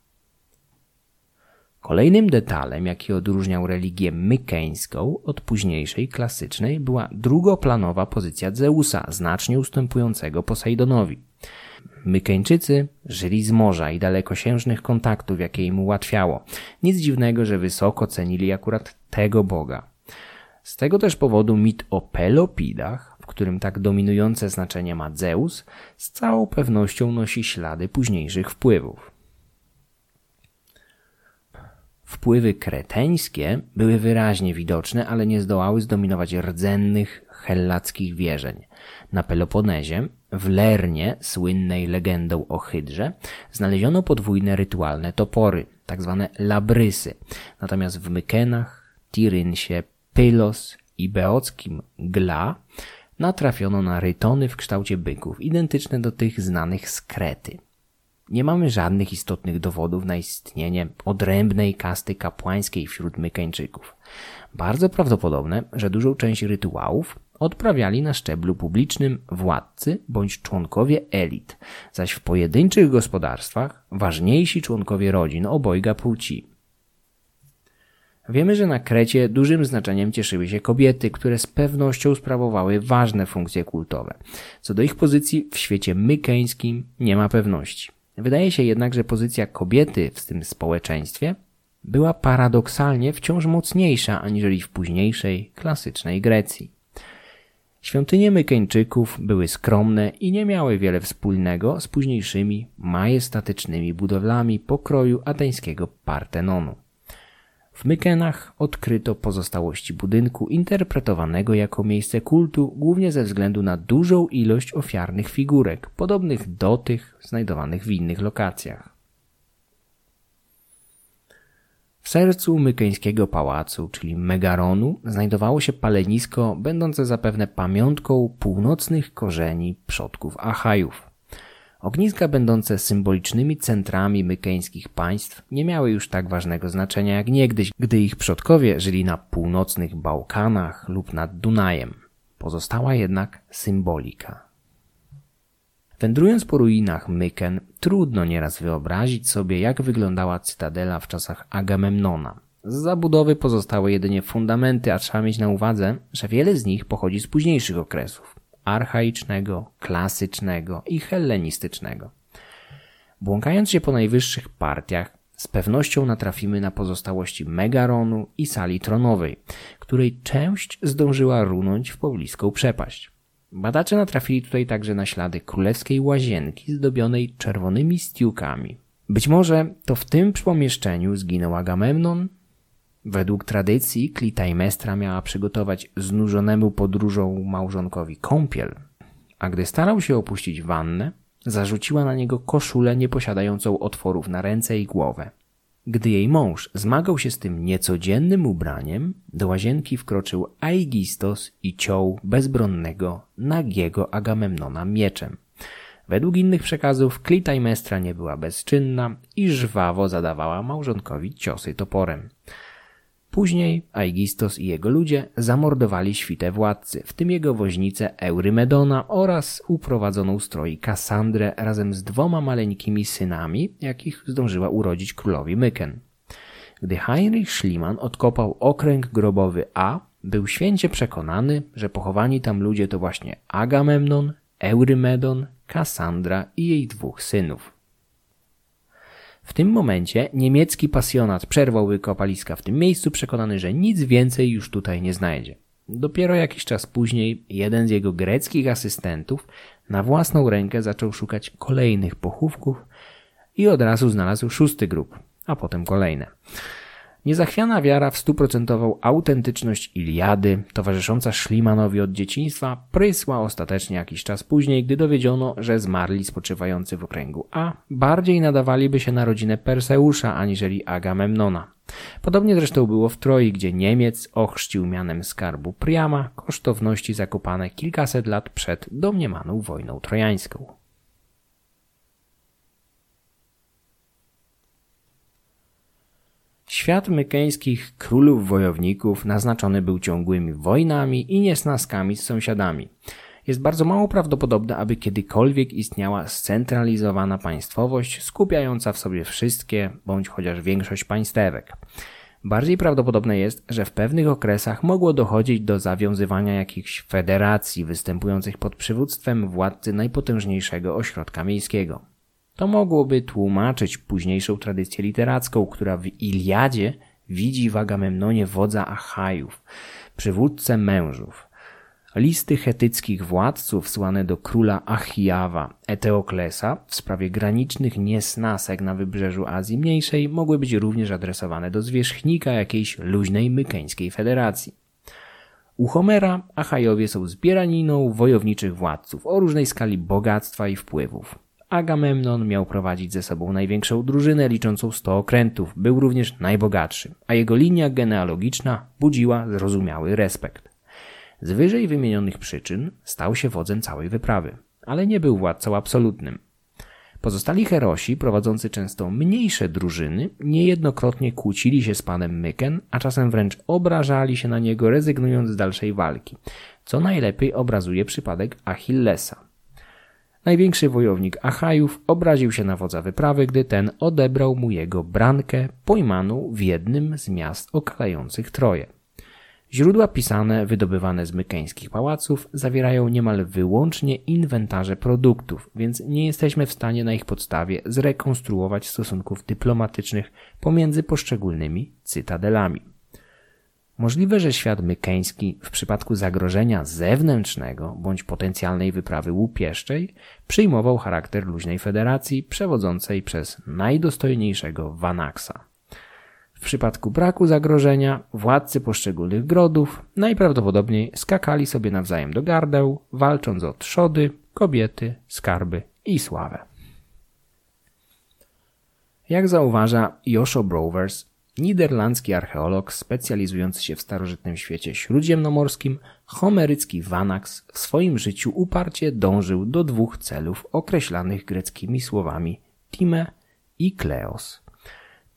Kolejnym detalem, jaki odróżniał religię mykeńską od późniejszej, klasycznej, była drugoplanowa pozycja Zeusa, znacznie ustępującego Posejdonowi. Mykeńczycy żyli z morza i dalekosiężnych kontaktów, jakie im ułatwiało. Nic dziwnego, że wysoko cenili akurat tego boga. Z tego też powodu mit o Pelopidach, w którym tak dominujące znaczenie ma Zeus, z całą pewnością nosi ślady późniejszych wpływów. Wpływy kreteńskie były wyraźnie widoczne, ale nie zdołały zdominować rdzennych hellackich wierzeń. Na Peloponezie, w Lernie, słynnej legendą o Hydrze, znaleziono podwójne rytualne topory. Tak labrysy. Natomiast w Mykenach, Tirynsie, Pylos i beockim Gla natrafiono na rytony w kształcie byków, identyczne do tych znanych z Krety. Nie mamy żadnych istotnych dowodów na istnienie odrębnej kasty kapłańskiej wśród Mykeńczyków. Bardzo prawdopodobne, że dużą część rytuałów odprawiali na szczeblu publicznym władcy bądź członkowie elit, zaś w pojedynczych gospodarstwach ważniejsi członkowie rodzin obojga płci. Wiemy, że na Krecie dużym znaczeniem cieszyły się kobiety, które z pewnością sprawowały ważne funkcje kultowe. Co do ich pozycji w świecie mykeńskim nie ma pewności. Wydaje się jednak, że pozycja kobiety w tym społeczeństwie była paradoksalnie wciąż mocniejsza aniżeli w późniejszej, klasycznej Grecji. Świątynie Mykeńczyków były skromne i nie miały wiele wspólnego z późniejszymi, majestatycznymi budowlami pokroju ateńskiego Partenonu. W Mykenach odkryto pozostałości budynku interpretowanego jako miejsce kultu głównie ze względu na dużą ilość ofiarnych figurek, podobnych do tych znajdowanych w innych lokacjach. W sercu mykeńskiego pałacu, czyli Megaronu, znajdowało się palenisko będące zapewne pamiątką północnych korzeni przodków Achajów. Ogniska będące symbolicznymi centrami mykeńskich państw nie miały już tak ważnego znaczenia jak niegdyś, gdy ich przodkowie żyli na północnych Bałkanach lub nad Dunajem. Pozostała jednak symbolika. Wędrując po ruinach Myken, trudno nieraz wyobrazić sobie, jak wyglądała cytadela w czasach Agamemnona. Z zabudowy pozostały jedynie fundamenty, a trzeba mieć na uwadze, że wiele z nich pochodzi z późniejszych okresów archaicznego, klasycznego i hellenistycznego. Błąkając się po najwyższych partiach, z pewnością natrafimy na pozostałości Megaronu i sali tronowej, której część zdążyła runąć w pobliską przepaść. Badacze natrafili tutaj także na ślady królewskiej łazienki zdobionej czerwonymi stiukami. Być może to w tym pomieszczeniu zginął Agamemnon, Według tradycji Klitajmestra miała przygotować znużonemu podróżą małżonkowi kąpiel, a gdy starał się opuścić wannę, zarzuciła na niego koszulę nieposiadającą otworów na ręce i głowę. Gdy jej mąż zmagał się z tym niecodziennym ubraniem, do łazienki wkroczył Aigistos i ciął bezbronnego, nagiego Agamemnona mieczem. Według innych przekazów Mestra nie była bezczynna i żwawo zadawała małżonkowi ciosy toporem. Później Aigistos i jego ludzie zamordowali świtę władcy, w tym jego woźnicę Eurymedona oraz uprowadzoną stroi Kassandrę razem z dwoma maleńkimi synami, jakich zdążyła urodzić królowi Myken. Gdy Heinrich Schliemann odkopał okręg grobowy A, był święcie przekonany, że pochowani tam ludzie to właśnie Agamemnon, Eurymedon, Kassandra i jej dwóch synów. W tym momencie niemiecki pasjonat przerwał wykopaliska w tym miejscu, przekonany, że nic więcej już tutaj nie znajdzie. Dopiero jakiś czas później jeden z jego greckich asystentów na własną rękę zaczął szukać kolejnych pochówków i od razu znalazł szósty grób, a potem kolejne. Niezachwiana wiara w stuprocentową autentyczność Iliady, towarzysząca Szlimanowi od dzieciństwa, prysła ostatecznie jakiś czas później, gdy dowiedziono, że zmarli spoczywający w okręgu A bardziej nadawaliby się na rodzinę Perseusza aniżeli Agamemnona. Podobnie zresztą było w Troi, gdzie Niemiec ochrzcił mianem skarbu Priama kosztowności zakopane kilkaset lat przed domniemaną wojną trojańską. Świat mykeńskich królów wojowników naznaczony był ciągłymi wojnami i niesnaskami z sąsiadami. Jest bardzo mało prawdopodobne, aby kiedykolwiek istniała scentralizowana państwowość skupiająca w sobie wszystkie bądź chociaż większość państewek. Bardziej prawdopodobne jest, że w pewnych okresach mogło dochodzić do zawiązywania jakichś federacji występujących pod przywództwem władcy najpotężniejszego ośrodka miejskiego. To mogłoby tłumaczyć późniejszą tradycję literacką, która w Iliadzie widzi w Agamemnonie wodza Achajów, przywódcę mężów. Listy chetyckich władców słane do króla Achijawa, Eteoklesa w sprawie granicznych niesnasek na wybrzeżu Azji Mniejszej mogły być również adresowane do zwierzchnika jakiejś luźnej mykeńskiej federacji. U Homera Achajowie są zbieraniną wojowniczych władców o różnej skali bogactwa i wpływów. Agamemnon miał prowadzić ze sobą największą drużynę liczącą 100 okrętów, był również najbogatszy, a jego linia genealogiczna budziła zrozumiały respekt. Z wyżej wymienionych przyczyn stał się wodzem całej wyprawy, ale nie był władcą absolutnym. Pozostali herosi, prowadzący często mniejsze drużyny, niejednokrotnie kłócili się z panem Myken, a czasem wręcz obrażali się na niego, rezygnując z dalszej walki, co najlepiej obrazuje przypadek Achillesa. Największy wojownik Achajów obraził się na wodza wyprawy, gdy ten odebrał mu jego brankę pojmaną w jednym z miast okalających Troje. Źródła pisane, wydobywane z mykeńskich pałaców, zawierają niemal wyłącznie inwentarze produktów, więc nie jesteśmy w stanie na ich podstawie zrekonstruować stosunków dyplomatycznych pomiędzy poszczególnymi cytadelami. Możliwe, że świat mykeński w przypadku zagrożenia zewnętrznego bądź potencjalnej wyprawy łupieszczej przyjmował charakter luźnej federacji przewodzącej przez najdostojniejszego Vanaxa. W przypadku braku zagrożenia władcy poszczególnych grodów najprawdopodobniej skakali sobie nawzajem do gardeł, walcząc o trzody, kobiety, skarby i sławę. Jak zauważa Josho Brovers, Niderlandzki archeolog specjalizujący się w starożytnym świecie śródziemnomorskim, homerycki Vanax w swoim życiu uparcie dążył do dwóch celów określanych greckimi słowami time i kleos.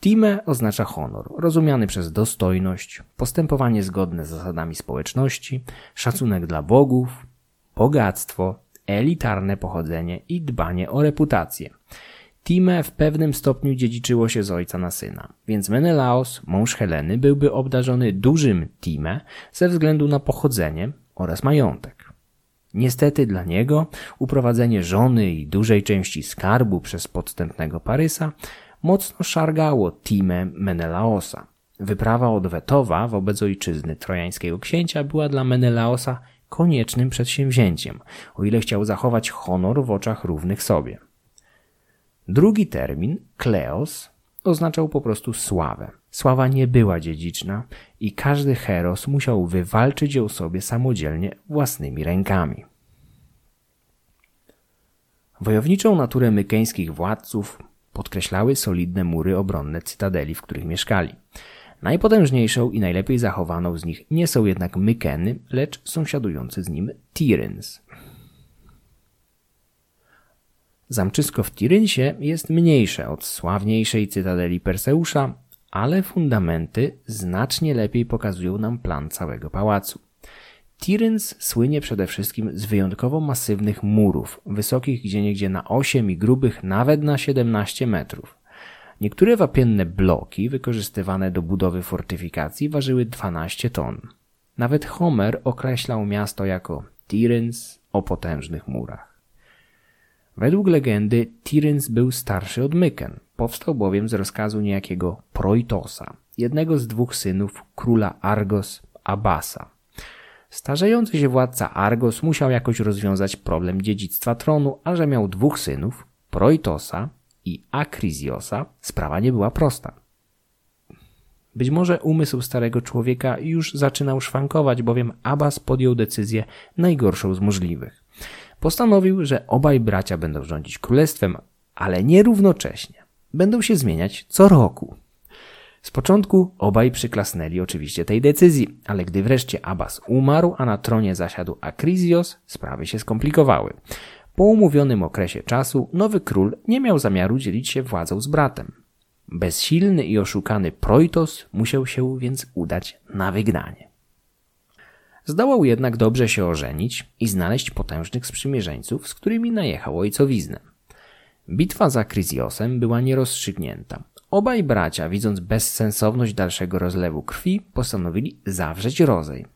Time oznacza honor, rozumiany przez dostojność, postępowanie zgodne z zasadami społeczności, szacunek dla bogów, bogactwo, elitarne pochodzenie i dbanie o reputację. Time w pewnym stopniu dziedziczyło się z ojca na syna, więc Menelaos, mąż Heleny, byłby obdarzony dużym Time ze względu na pochodzenie oraz majątek. Niestety dla niego uprowadzenie żony i dużej części skarbu przez podstępnego Parysa mocno szargało Time Menelaosa. Wyprawa odwetowa wobec ojczyzny trojańskiego księcia była dla Menelaosa koniecznym przedsięwzięciem, o ile chciał zachować honor w oczach równych sobie. Drugi termin, kleos, oznaczał po prostu sławę. Sława nie była dziedziczna i każdy heros musiał wywalczyć ją sobie samodzielnie własnymi rękami. Wojowniczą naturę mykeńskich władców podkreślały solidne mury obronne cytadeli, w których mieszkali. Najpotężniejszą i najlepiej zachowaną z nich nie są jednak Mykeny, lecz sąsiadujący z nim Tiryns. Zamczysko w Tirynsie jest mniejsze od sławniejszej cytadeli Perseusza, ale fundamenty znacznie lepiej pokazują nam plan całego pałacu. Tiryns słynie przede wszystkim z wyjątkowo masywnych murów, wysokich gdzieniegdzie na 8 i grubych nawet na 17 metrów. Niektóre wapienne bloki wykorzystywane do budowy fortyfikacji ważyły 12 ton. Nawet Homer określał miasto jako Tiryns o potężnych murach. Według legendy Tiryns był starszy od Myken. Powstał bowiem z rozkazu niejakiego Proitosa, jednego z dwóch synów króla Argos Abasa. Starzejący się władca Argos musiał jakoś rozwiązać problem dziedzictwa tronu, a że miał dwóch synów, Proitosa i Akriziosa, sprawa nie była prosta. Być może umysł starego człowieka już zaczynał szwankować, bowiem Abbas podjął decyzję najgorszą z możliwych. Postanowił, że obaj bracia będą rządzić królestwem, ale nie równocześnie. Będą się zmieniać co roku. Z początku obaj przyklasnęli oczywiście tej decyzji, ale gdy wreszcie Abbas umarł, a na tronie zasiadł Akrizios, sprawy się skomplikowały. Po umówionym okresie czasu nowy król nie miał zamiaru dzielić się władzą z bratem. Bezsilny i oszukany Proitos musiał się więc udać na wygnanie. Zdołał jednak dobrze się ożenić i znaleźć potężnych sprzymierzeńców, z którymi najechał ojcowiznę. Bitwa za Kryziosem była nierozstrzygnięta. Obaj bracia, widząc bezsensowność dalszego rozlewu krwi, postanowili zawrzeć rozej.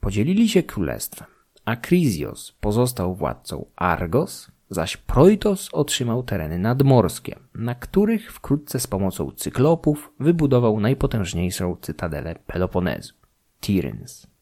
Podzielili się królestwem, a Kryzios pozostał władcą Argos, zaś Proitos otrzymał tereny nadmorskie, na których wkrótce z pomocą cyklopów wybudował najpotężniejszą cytadelę Peloponezu Tiryns.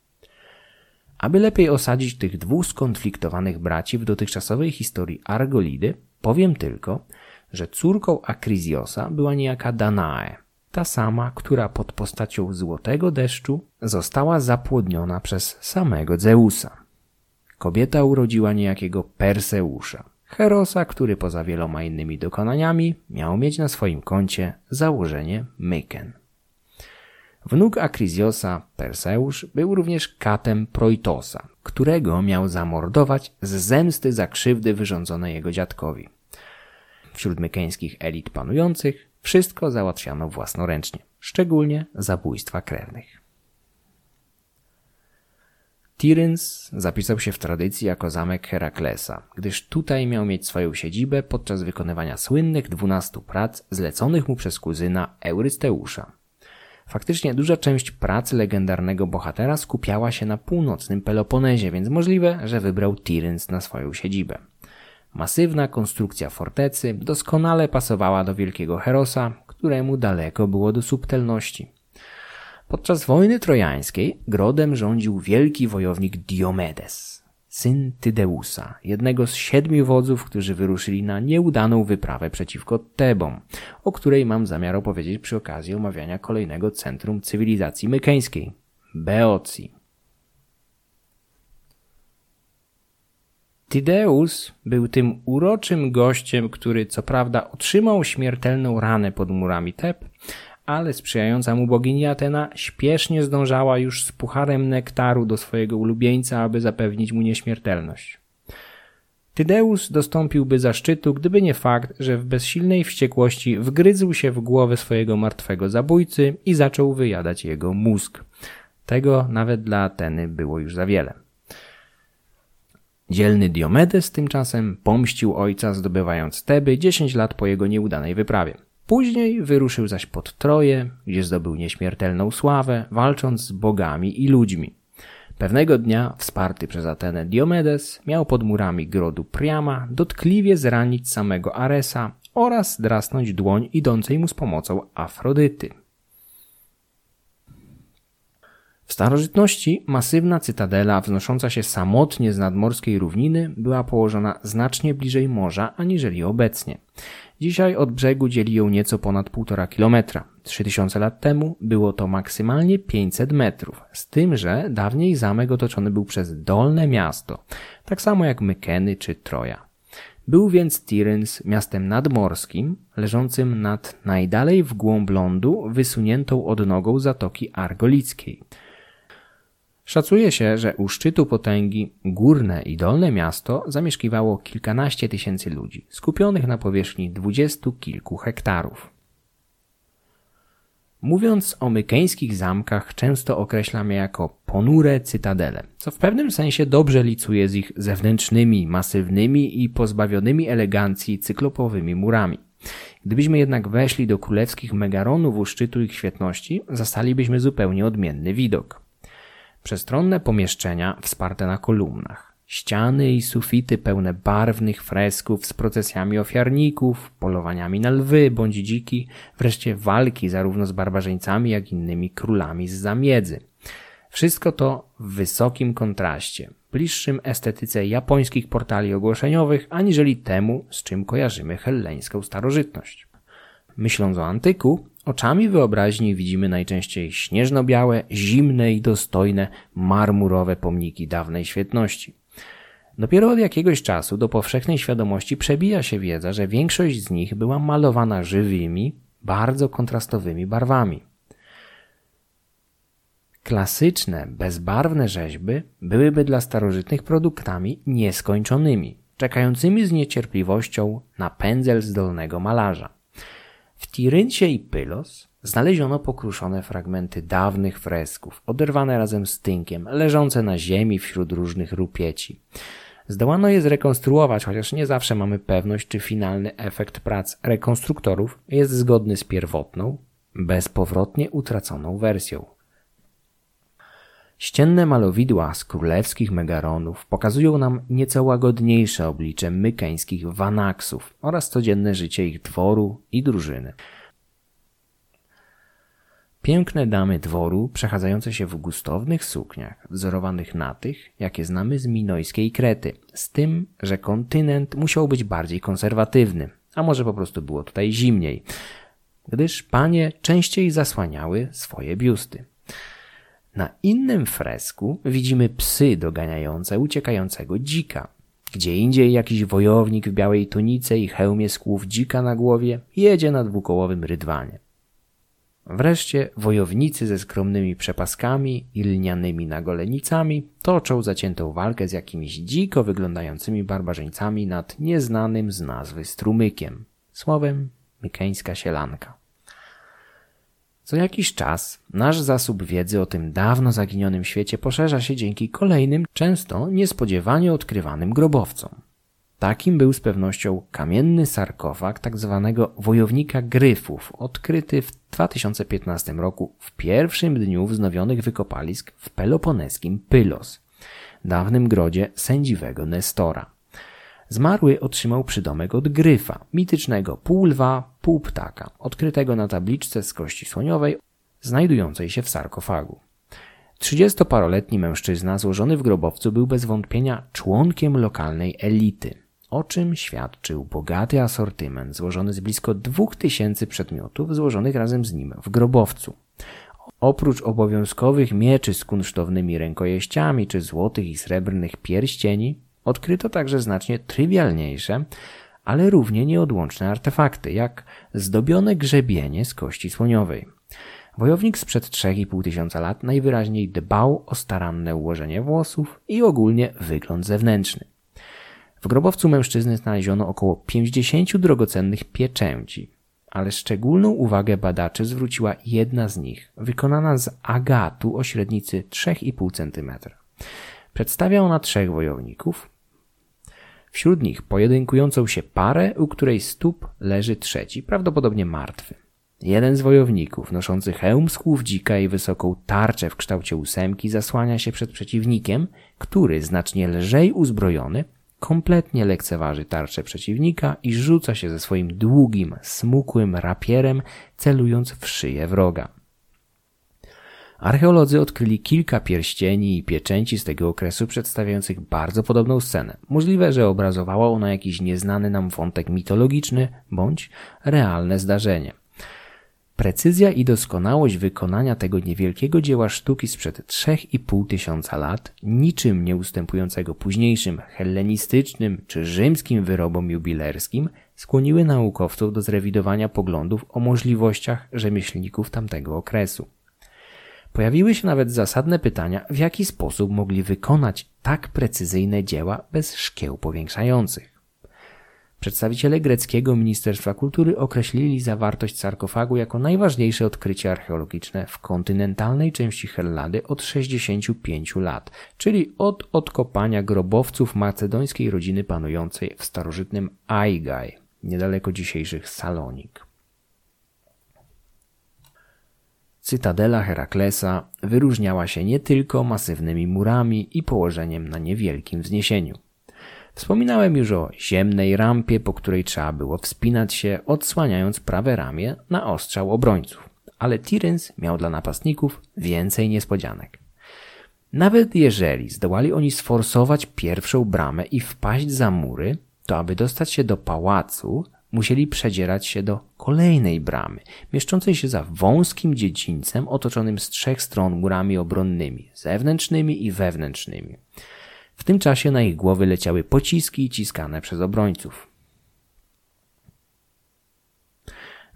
Aby lepiej osadzić tych dwóch skonfliktowanych braci w dotychczasowej historii Argolidy, powiem tylko, że córką Akriziosa była niejaka Danae, ta sama, która pod postacią złotego deszczu została zapłodniona przez samego Zeusa. Kobieta urodziła niejakiego Perseusza, Herosa, który poza wieloma innymi dokonaniami miał mieć na swoim koncie założenie Myken. Wnuk Akriziosa, Perseusz, był również katem Proitosa, którego miał zamordować z zemsty za krzywdy wyrządzone jego dziadkowi. Wśród mykeńskich elit panujących wszystko załatwiano własnoręcznie, szczególnie zabójstwa krewnych. Tiryns zapisał się w tradycji jako zamek Heraklesa, gdyż tutaj miał mieć swoją siedzibę podczas wykonywania słynnych dwunastu prac zleconych mu przez kuzyna Eurysteusza. Faktycznie duża część pracy legendarnego bohatera skupiała się na północnym Peloponezie, więc możliwe, że wybrał Tiryns na swoją siedzibę. Masywna konstrukcja fortecy doskonale pasowała do wielkiego Herosa, któremu daleko było do subtelności. Podczas wojny trojańskiej grodem rządził wielki wojownik Diomedes, syn Tydeusa, jednego z siedmiu wodzów, którzy wyruszyli na nieudaną wyprawę przeciwko Tebom, o której mam zamiar opowiedzieć przy okazji omawiania kolejnego centrum cywilizacji mykeńskiej Beocji. Tydeus był tym uroczym gościem, który co prawda otrzymał śmiertelną ranę pod murami Teb, ale sprzyjająca mu bogini Atena śpiesznie zdążała już z pucharem nektaru do swojego ulubieńca, aby zapewnić mu nieśmiertelność. Tydeus dostąpiłby zaszczytu, gdyby nie fakt, że w bezsilnej wściekłości wgryzł się w głowę swojego martwego zabójcy i zaczął wyjadać jego mózg. Tego nawet dla Ateny było już za wiele. Dzielny Diomedes tymczasem pomścił ojca, zdobywając Teby 10 lat po jego nieudanej wyprawie. Później wyruszył zaś pod Troję, gdzie zdobył nieśmiertelną sławę, walcząc z bogami i ludźmi. Pewnego dnia, wsparty przez Atenę Diomedes, miał pod murami grodu Priama dotkliwie zranić samego Aresa oraz drasnąć dłoń idącej mu z pomocą Afrodyty. W starożytności masywna cytadela wznosząca się samotnie z nadmorskiej równiny była położona znacznie bliżej morza aniżeli obecnie. Dzisiaj od brzegu dzieli ją nieco ponad 1,5 kilometra. 3000 lat temu było to maksymalnie 500 metrów, z tym, że dawniej zamek otoczony był przez dolne miasto, tak samo jak Mykeny czy Troja. Był więc Tiryns miastem nadmorskim, leżącym nad najdalej w głąb lądu, wysuniętą odnogą Zatoki Argolickiej. Szacuje się, że u szczytu potęgi górne i dolne miasto zamieszkiwało kilkanaście tysięcy ludzi, skupionych na powierzchni dwudziestu kilku hektarów. Mówiąc o mykeńskich zamkach, często określam je jako ponure cytadele, co w pewnym sensie dobrze licuje z ich zewnętrznymi, masywnymi i pozbawionymi elegancji cyklopowymi murami. Gdybyśmy jednak weszli do królewskich megaronów u szczytu ich świetności, zastalibyśmy zupełnie odmienny widok. Przestronne pomieszczenia wsparte na kolumnach, ściany i sufity pełne barwnych fresków z procesjami ofiarników, polowaniami na lwy bądź dziki, wreszcie walki zarówno z barbarzyńcami, jak innymi królami z zamiedzy. Wszystko to w wysokim kontraście, bliższym estetyce japońskich portali ogłoszeniowych, aniżeli temu, z czym kojarzymy helleńską starożytność. Myśląc o antyku, oczami wyobraźni widzimy najczęściej śnieżno-białe, zimne i dostojne marmurowe pomniki dawnej świetności. Dopiero od jakiegoś czasu do powszechnej świadomości przebija się wiedza, że większość z nich była malowana żywymi, bardzo kontrastowymi barwami. Klasyczne, bezbarwne rzeźby byłyby dla starożytnych produktami nieskończonymi, czekającymi z niecierpliwością na pędzel zdolnego malarza. W Tiryncie i Pylos znaleziono pokruszone fragmenty dawnych fresków, oderwane razem z tynkiem, leżące na ziemi wśród różnych rupieci. Zdołano je zrekonstruować, chociaż nie zawsze mamy pewność, czy finalny efekt prac rekonstruktorów jest zgodny z pierwotną, bezpowrotnie utraconą wersją. Ścienne malowidła z królewskich megaronów pokazują nam nieco łagodniejsze oblicze mykeńskich wanaksów oraz codzienne życie ich dworu i drużyny. Piękne damy dworu, przechadzające się w gustownych sukniach, wzorowanych na tych, jakie znamy z minojskiej Krety, z tym, że kontynent musiał być bardziej konserwatywny, a może po prostu było tutaj zimniej, gdyż panie częściej zasłaniały swoje biusty. Na innym fresku widzimy psy doganiające uciekającego dzika. Gdzie indziej jakiś wojownik w białej tunice i hełmie z kłów dzika na głowie jedzie na dwukołowym rydwanie. Wreszcie wojownicy ze skromnymi przepaskami i lnianymi nagolenicami toczą zaciętą walkę z jakimiś dziko wyglądającymi barbarzyńcami nad nieznanym z nazwy strumykiem. Słowem, mykeńska sielanka. Co jakiś czas nasz zasób wiedzy o tym dawno zaginionym świecie poszerza się dzięki kolejnym, często niespodziewanie odkrywanym grobowcom. Takim był z pewnością kamienny sarkofag tzw. Tak wojownika gryfów, odkryty w 2015 roku w pierwszym dniu wznowionych wykopalisk w peloponeskim Pylos, dawnym grodzie sędziwego Nestora. Zmarły otrzymał przydomek od gryfa, mitycznego półlwa, półptaka, odkrytego na tabliczce z kości słoniowej, znajdującej się w sarkofagu. Trzydziestoparoletni mężczyzna złożony w grobowcu był bez wątpienia członkiem lokalnej elity, o czym świadczył bogaty asortyment złożony z blisko dwóch tysięcy przedmiotów złożonych razem z nim w grobowcu. Oprócz obowiązkowych mieczy z kunsztownymi rękojeściami czy złotych i srebrnych pierścieni, Odkryto także znacznie trywialniejsze, ale równie nieodłączne artefakty, jak zdobione grzebienie z kości słoniowej. Wojownik sprzed 3,5 tysiąca lat najwyraźniej dbał o staranne ułożenie włosów i ogólnie wygląd zewnętrzny. W grobowcu mężczyzny znaleziono około 50 drogocennych pieczęci, ale szczególną uwagę badaczy zwróciła jedna z nich, wykonana z agatu o średnicy 3,5 cm. Przedstawia ona trzech wojowników, Wśród nich pojedynkującą się parę, u której stóp leży trzeci, prawdopodobnie martwy. Jeden z wojowników, noszący hełm z kłów dzika i wysoką tarczę w kształcie ósemki, zasłania się przed przeciwnikiem, który, znacznie lżej uzbrojony, kompletnie lekceważy tarczę przeciwnika i rzuca się ze swoim długim, smukłym rapierem, celując w szyję wroga. Archeolodzy odkryli kilka pierścieni i pieczęci z tego okresu przedstawiających bardzo podobną scenę. Możliwe, że obrazowała ona jakiś nieznany nam wątek mitologiczny bądź realne zdarzenie. Precyzja i doskonałość wykonania tego niewielkiego dzieła sztuki sprzed 3,5 tysiąca lat, niczym nie ustępującego późniejszym hellenistycznym czy rzymskim wyrobom jubilerskim, skłoniły naukowców do zrewidowania poglądów o możliwościach rzemieślników tamtego okresu. Pojawiły się nawet zasadne pytania, w jaki sposób mogli wykonać tak precyzyjne dzieła bez szkieł powiększających. Przedstawiciele greckiego Ministerstwa Kultury określili zawartość sarkofagu jako najważniejsze odkrycie archeologiczne w kontynentalnej części Hellady od 65 lat, czyli od odkopania grobowców macedońskiej rodziny panującej w starożytnym Aigaj, niedaleko dzisiejszych Salonik. Cytadela Heraklesa wyróżniała się nie tylko masywnymi murami i położeniem na niewielkim wzniesieniu. Wspominałem już o ziemnej rampie, po której trzeba było wspinać się, odsłaniając prawe ramię na ostrzał obrońców. Ale Tyrens miał dla napastników więcej niespodzianek. Nawet jeżeli zdołali oni sforsować pierwszą bramę i wpaść za mury, to aby dostać się do pałacu, musieli przedzierać się do kolejnej bramy, mieszczącej się za wąskim dziedzińcem otoczonym z trzech stron murami obronnymi, zewnętrznymi i wewnętrznymi. W tym czasie na ich głowy leciały pociski ciskane przez obrońców.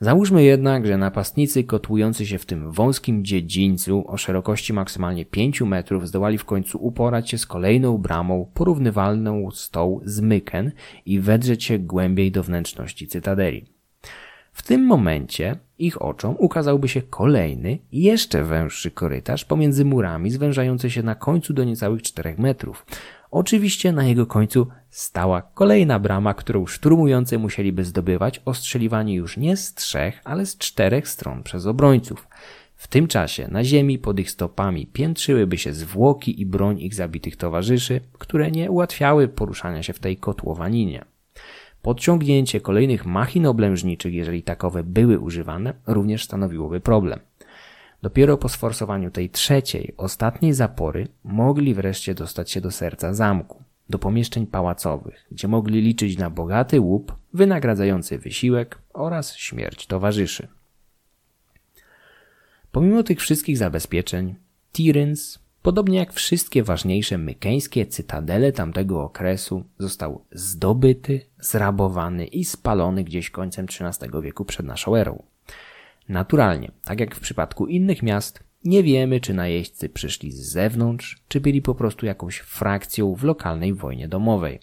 Załóżmy jednak, że napastnicy kotłujący się w tym wąskim dziedzińcu o szerokości maksymalnie 5 metrów zdołali w końcu uporać się z kolejną bramą porównywalną z tą z Myken i wedrzeć się głębiej do wnętrzności cytadeli. W tym momencie ich oczom ukazałby się kolejny, jeszcze węższy korytarz pomiędzy murami zwężający się na końcu do niecałych 4 metrów. Oczywiście na jego końcu stała kolejna brama, którą szturmujący musieliby zdobywać, ostrzeliwani już nie z trzech, ale z czterech stron przez obrońców. W tym czasie na ziemi pod ich stopami piętrzyłyby się zwłoki i broń ich zabitych towarzyszy, które nie ułatwiały poruszania się w tej kotłowaninie. Podciągnięcie kolejnych machin oblężniczych, jeżeli takowe były używane, również stanowiłoby problem. Dopiero po sforsowaniu tej trzeciej, ostatniej zapory mogli wreszcie dostać się do serca zamku, do pomieszczeń pałacowych, gdzie mogli liczyć na bogaty łup, wynagradzający wysiłek oraz śmierć towarzyszy. Pomimo tych wszystkich zabezpieczeń, Tyrens, podobnie jak wszystkie ważniejsze mykeńskie cytadele tamtego okresu, został zdobyty, zrabowany i spalony gdzieś końcem XIII wieku przed naszą erą. Naturalnie, tak jak w przypadku innych miast, nie wiemy, czy najeźdźcy przyszli z zewnątrz, czy byli po prostu jakąś frakcją w lokalnej wojnie domowej.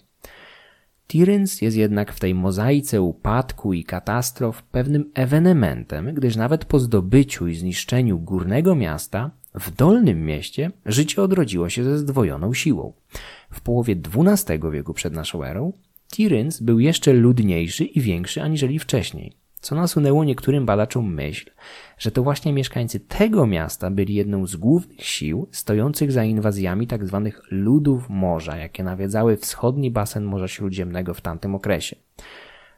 Tyrens jest jednak w tej mozaice upadku i katastrof pewnym ewenementem, gdyż nawet po zdobyciu i zniszczeniu górnego miasta, w dolnym mieście życie odrodziło się ze zdwojoną siłą. W połowie XII wieku przed naszą erą Tyrens był jeszcze ludniejszy i większy aniżeli wcześniej co nasunęło niektórym badaczom myśl, że to właśnie mieszkańcy tego miasta byli jedną z głównych sił stojących za inwazjami tzw. Tak ludów morza, jakie nawiedzały wschodni basen Morza Śródziemnego w tamtym okresie.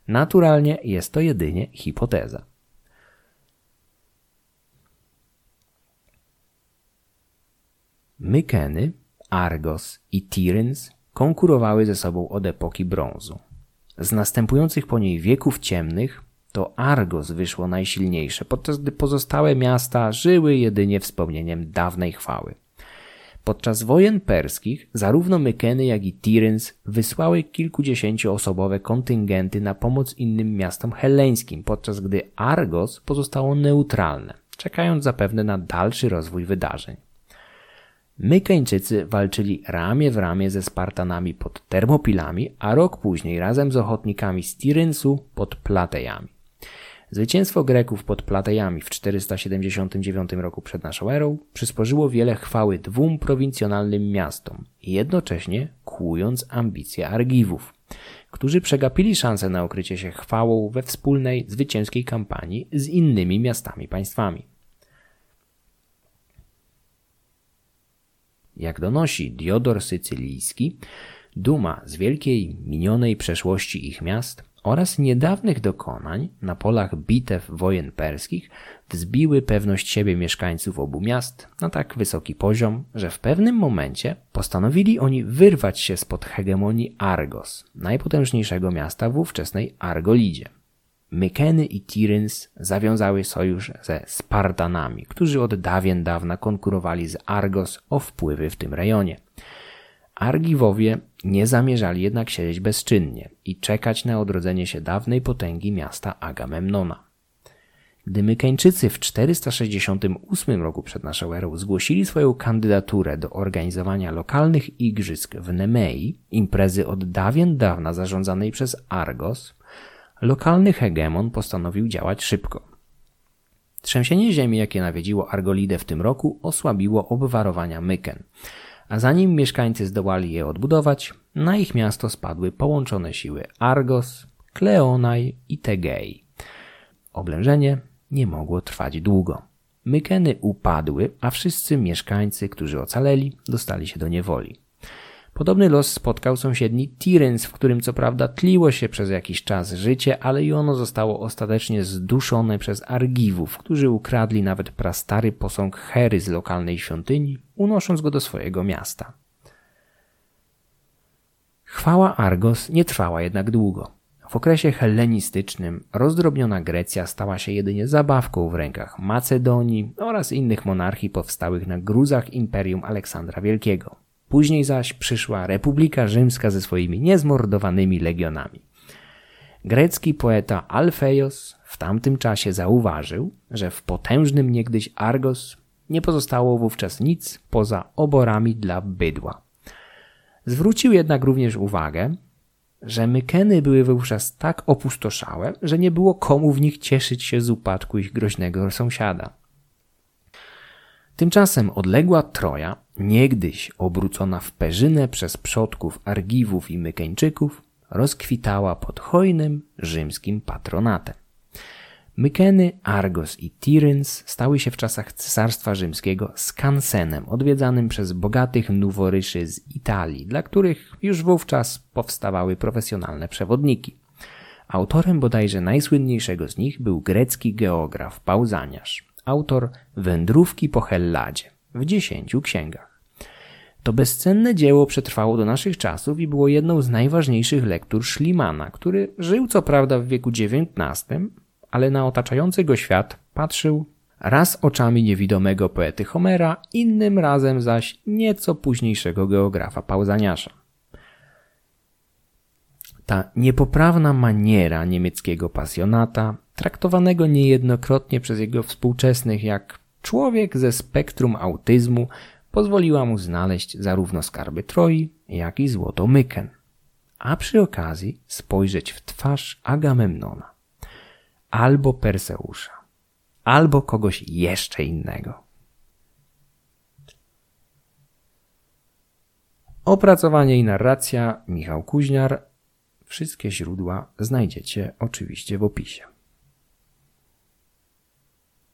Naturalnie jest to jedynie hipoteza. Mykeny, Argos i Tiryns konkurowały ze sobą od epoki brązu. Z następujących po niej wieków ciemnych to Argos wyszło najsilniejsze, podczas gdy pozostałe miasta żyły jedynie wspomnieniem dawnej chwały. Podczas wojen perskich zarówno Mykeny, jak i Tiryns wysłały kilkudziesięcioosobowe kontyngenty na pomoc innym miastom helleńskim, podczas gdy Argos pozostało neutralne, czekając zapewne na dalszy rozwój wydarzeń. Mykeńczycy walczyli ramię w ramię ze Spartanami pod Termopilami, a rok później razem z ochotnikami z Tirynsu pod Platejami. Zwycięstwo Greków pod Platejami w 479 roku przed naszą erą przysporzyło wiele chwały dwóm prowincjonalnym miastom, jednocześnie kłując ambicje Argiwów, którzy przegapili szansę na okrycie się chwałą we wspólnej, zwycięskiej kampanii z innymi miastami państwami. Jak donosi Diodor Sycylijski, duma z wielkiej minionej przeszłości ich miast oraz niedawnych dokonań na polach bitew wojen perskich wzbiły pewność siebie mieszkańców obu miast na tak wysoki poziom, że w pewnym momencie postanowili oni wyrwać się spod hegemonii Argos, najpotężniejszego miasta w ówczesnej Argolidzie. Mykeny i Tiryns zawiązały sojusz ze Spartanami, którzy od dawien dawna konkurowali z Argos o wpływy w tym rejonie. Argiwowie nie zamierzali jednak siedzieć bezczynnie i czekać na odrodzenie się dawnej potęgi miasta Agamemnona. Gdy Mykeńczycy w 468 roku przed naszą erą zgłosili swoją kandydaturę do organizowania lokalnych igrzysk w Nemei, imprezy od dawien dawna zarządzanej przez Argos, lokalny hegemon postanowił działać szybko. Trzęsienie ziemi, jakie nawiedziło Argolidę w tym roku, osłabiło obwarowania Myken, a zanim mieszkańcy zdołali je odbudować, na ich miasto spadły połączone siły Argos, Kleonaj i Tegei. Oblężenie nie mogło trwać długo. Mykeny upadły, a wszyscy mieszkańcy, którzy ocaleli, dostali się do niewoli. Podobny los spotkał sąsiedni Tirens, w którym co prawda tliło się przez jakiś czas życie, ale i ono zostało ostatecznie zduszone przez Argiwów, którzy ukradli nawet prastary posąg Hery z lokalnej świątyni, unosząc go do swojego miasta. Chwała Argos nie trwała jednak długo. W okresie hellenistycznym rozdrobniona Grecja stała się jedynie zabawką w rękach Macedonii oraz innych monarchii powstałych na gruzach Imperium Aleksandra Wielkiego. Później zaś przyszła Republika Rzymska ze swoimi niezmordowanymi legionami. Grecki poeta Alfeios w tamtym czasie zauważył, że w potężnym niegdyś Argos nie pozostało wówczas nic poza oborami dla bydła. Zwrócił jednak również uwagę, że Mykeny były wówczas tak opustoszałe, że nie było komu w nich cieszyć się z upadku ich groźnego sąsiada. Tymczasem odległa Troja, niegdyś obrócona w perzynę przez przodków Argiwów i Mykeńczyków, rozkwitała pod hojnym rzymskim patronatem. Mykeny, Argos i Tiryns stały się w czasach Cesarstwa Rzymskiego skansenem odwiedzanym przez bogatych noworyszy z Italii, dla których już wówczas powstawały profesjonalne przewodniki. Autorem bodajże najsłynniejszego z nich był grecki geograf Pauzaniarz, autor Wędrówki po Helladzie w dziesięciu księgach. To bezcenne dzieło przetrwało do naszych czasów i było jedną z najważniejszych lektur Schlimana, który żył co prawda w wieku XIX, ale na otaczający go świat patrzył raz oczami niewidomego poety Homera, innym razem zaś nieco późniejszego geografa Pauzaniasza. Ta niepoprawna maniera niemieckiego pasjonata, traktowanego niejednokrotnie przez jego współczesnych jak człowiek ze spektrum autyzmu, pozwoliła mu znaleźć zarówno skarby Troi, jak i złoto Myken, a przy okazji spojrzeć w twarz Agamemnona albo Perseusza, albo kogoś jeszcze innego. Opracowanie i narracja Michał Kuźniar. Wszystkie źródła znajdziecie oczywiście w opisie.